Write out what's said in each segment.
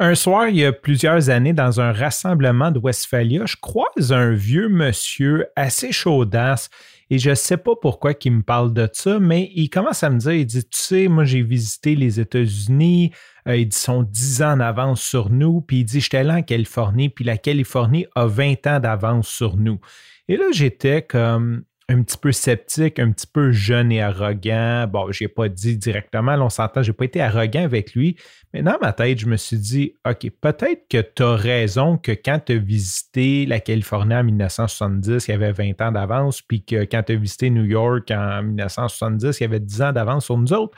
Un soir, il y a plusieurs années, dans un rassemblement de Westphalia, je croise un vieux monsieur assez chaudasse et je ne sais pas pourquoi il me parle de ça, mais il commence à me dire, il dit, tu sais, moi j'ai visité les États-Unis, euh, ils sont 10 ans en avance sur nous, puis il dit, j'étais là en Californie, puis la Californie a 20 ans d'avance sur nous. Et là, j'étais comme, un petit peu sceptique, un petit peu jeune et arrogant. Bon, je n'ai pas dit directement, on s'entend, je n'ai pas été arrogant avec lui, mais dans ma tête, je me suis dit, OK, peut-être que tu as raison que quand tu as visité la Californie en 1970, il y avait 20 ans d'avance, puis que quand tu as visité New York en 1970, il y avait 10 ans d'avance sur nous autres.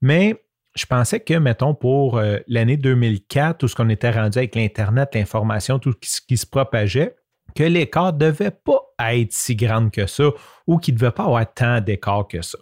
Mais je pensais que, mettons, pour euh, l'année 2004, tout ce qu'on était rendu avec l'Internet, l'information, tout ce qui se propageait, que l'écart ne devait pas être si grand que ça ou qu'il ne devait pas avoir tant d'écart que ça.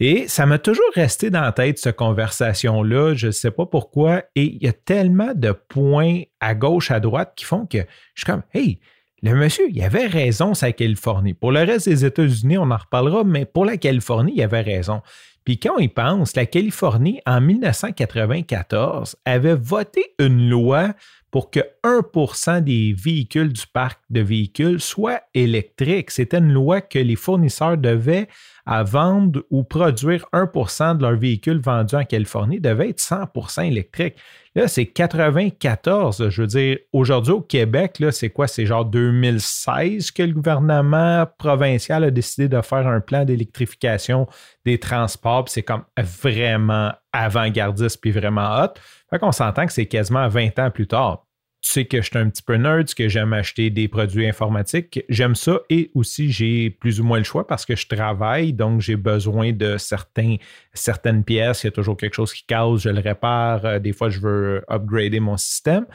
Et ça m'a toujours resté dans la tête, cette conversation-là. Je ne sais pas pourquoi. Et il y a tellement de points à gauche, à droite qui font que je suis comme, hey, le monsieur, il avait raison, la Californie. Pour le reste des États-Unis, on en reparlera, mais pour la Californie, il avait raison. Puis quand on pense, la Californie, en 1994, avait voté une loi pour que 1% des véhicules du parc de véhicules soient électriques. C'était une loi que les fournisseurs devaient à vendre ou produire 1% de leurs véhicules vendus en Californie devait être 100% électriques. Là, c'est 94. Je veux dire, aujourd'hui au Québec, c'est quoi? C'est genre 2016 que le gouvernement provincial a décidé de faire un plan d'électrification des transports. C'est comme vraiment avant-gardiste puis vraiment hot. Fait qu'on s'entend que c'est quasiment 20 ans plus tard tu sais que je suis un petit peu nerd, que j'aime acheter des produits informatiques. J'aime ça et aussi j'ai plus ou moins le choix parce que je travaille, donc j'ai besoin de certains, certaines pièces. Il y a toujours quelque chose qui casse, je le répare. Euh, des fois, je veux upgrader mon système.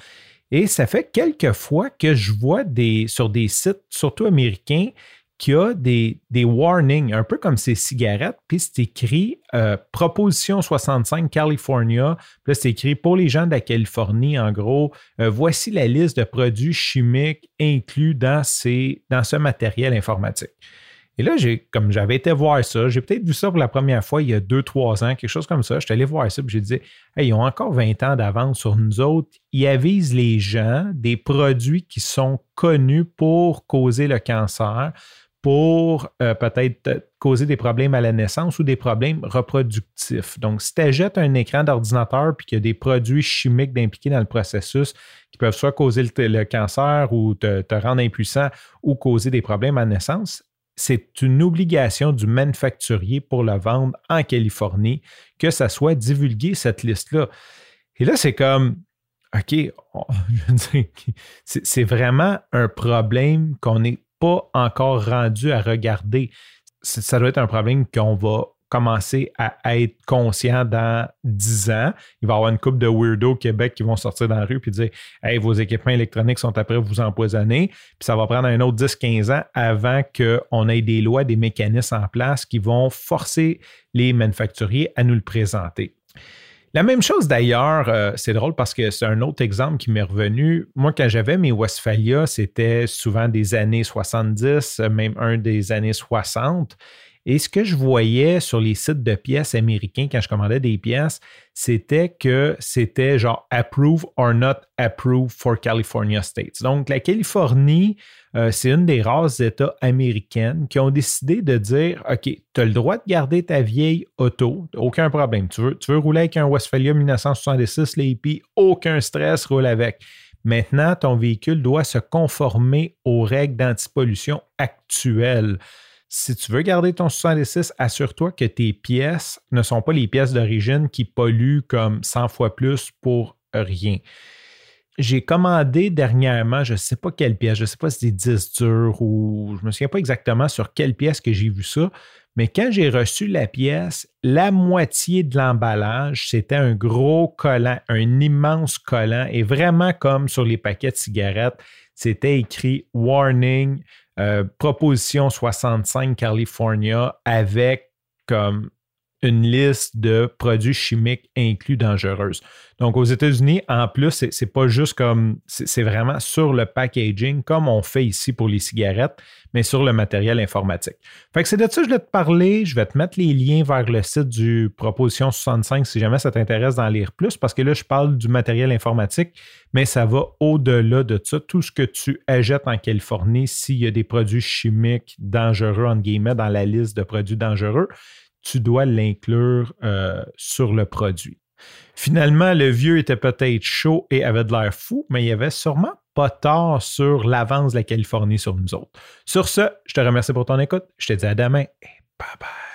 Et ça fait quelques fois que je vois des, sur des sites, surtout américains, qui a des, des warnings, un peu comme ces cigarettes, puis c'est écrit euh, Proposition 65 California, puis c'est écrit pour les gens de la Californie, en gros, euh, voici la liste de produits chimiques inclus dans, ces, dans ce matériel informatique. Et là, j'ai, comme j'avais été voir ça, j'ai peut-être vu ça pour la première fois il y a deux, trois ans, quelque chose comme ça. Je suis allé voir ça, puis j'ai dit, hey, ils ont encore 20 ans d'avance sur nous autres. Ils avisent les gens des produits qui sont connus pour causer le cancer pour euh, peut-être causer des problèmes à la naissance ou des problèmes reproductifs. Donc, si tu achètes un écran d'ordinateur puis qu'il y a des produits chimiques impliqués dans le processus qui peuvent soit causer le, cancer ou te, rendre impuissant ou causer des problèmes à la naissance, c'est une obligation du manufacturier pour le vendre en Californie que ça soit divulgué, cette liste-là. Et là, c'est comme, OK, c'est vraiment un problème qu'on est pas encore rendu à regarder. Ça doit être un problème qu'on va commencer à être conscient dans 10 ans. Il va y avoir une couple de weirdos au Québec qui vont sortir dans la rue et dire Hey, vos équipements électroniques sont après vous empoisonner. Puis ça va prendre un autre 10-15 ans avant qu'on ait des lois, des mécanismes en place qui vont forcer les manufacturiers à nous le présenter. La même chose d'ailleurs, euh, c'est drôle parce que c'est un autre exemple qui m'est revenu. Moi, quand j'avais mes Westphalia, c'était souvent des années 70, même un des années 60. Et ce que je voyais sur les sites de pièces américains quand je commandais des pièces, c'était que c'était genre approve or not approve for California States. Donc, la Californie, euh, c'est une des rares États américaines qui ont décidé de dire OK, tu as le droit de garder ta vieille auto, aucun problème. Tu veux, tu veux rouler avec un Westphalia 1966, les hippies, aucun stress, roule avec. Maintenant, ton véhicule doit se conformer aux règles d'antipollution actuelles si tu veux garder ton 66, assure-toi que tes pièces ne sont pas les pièces d'origine qui polluent comme 100 fois plus pour rien. J'ai commandé dernièrement, je ne sais pas quelle pièce, je ne sais pas si c'est 10 durs ou je ne me souviens pas exactement sur quelle pièce que j'ai vu ça, mais quand j'ai reçu la pièce, la moitié de l'emballage, c'était un gros collant, un immense collant, et vraiment comme sur les paquets de cigarettes, c'était écrit Warning, euh, proposition 65 California avec comme une liste de produits chimiques inclus dangereuses. Donc, aux États-Unis, en plus, c'est pas juste comme, c'est vraiment sur le packaging, comme on fait ici pour les cigarettes, mais sur le matériel informatique. Fait que c'est de ça que je vais te parler. Je vais te mettre les liens vers le site du Proposition 65 si jamais ça t'intéresse d'en lire plus, parce que là, je parle du matériel informatique, mais ça va au-delà de ça. Tout ce que tu achètes en Californie, s'il y a des produits chimiques dangereux, entre guillemets, dans la liste de produits dangereux, tu dois l'inclure euh, sur le produit. Finalement, le vieux était peut-être chaud et avait de l'air fou, mais il avait sûrement pas tort sur l'avance de la Californie sur nous autres. Sur ce, je te remercie pour ton écoute. Je te dis à demain et bye bye.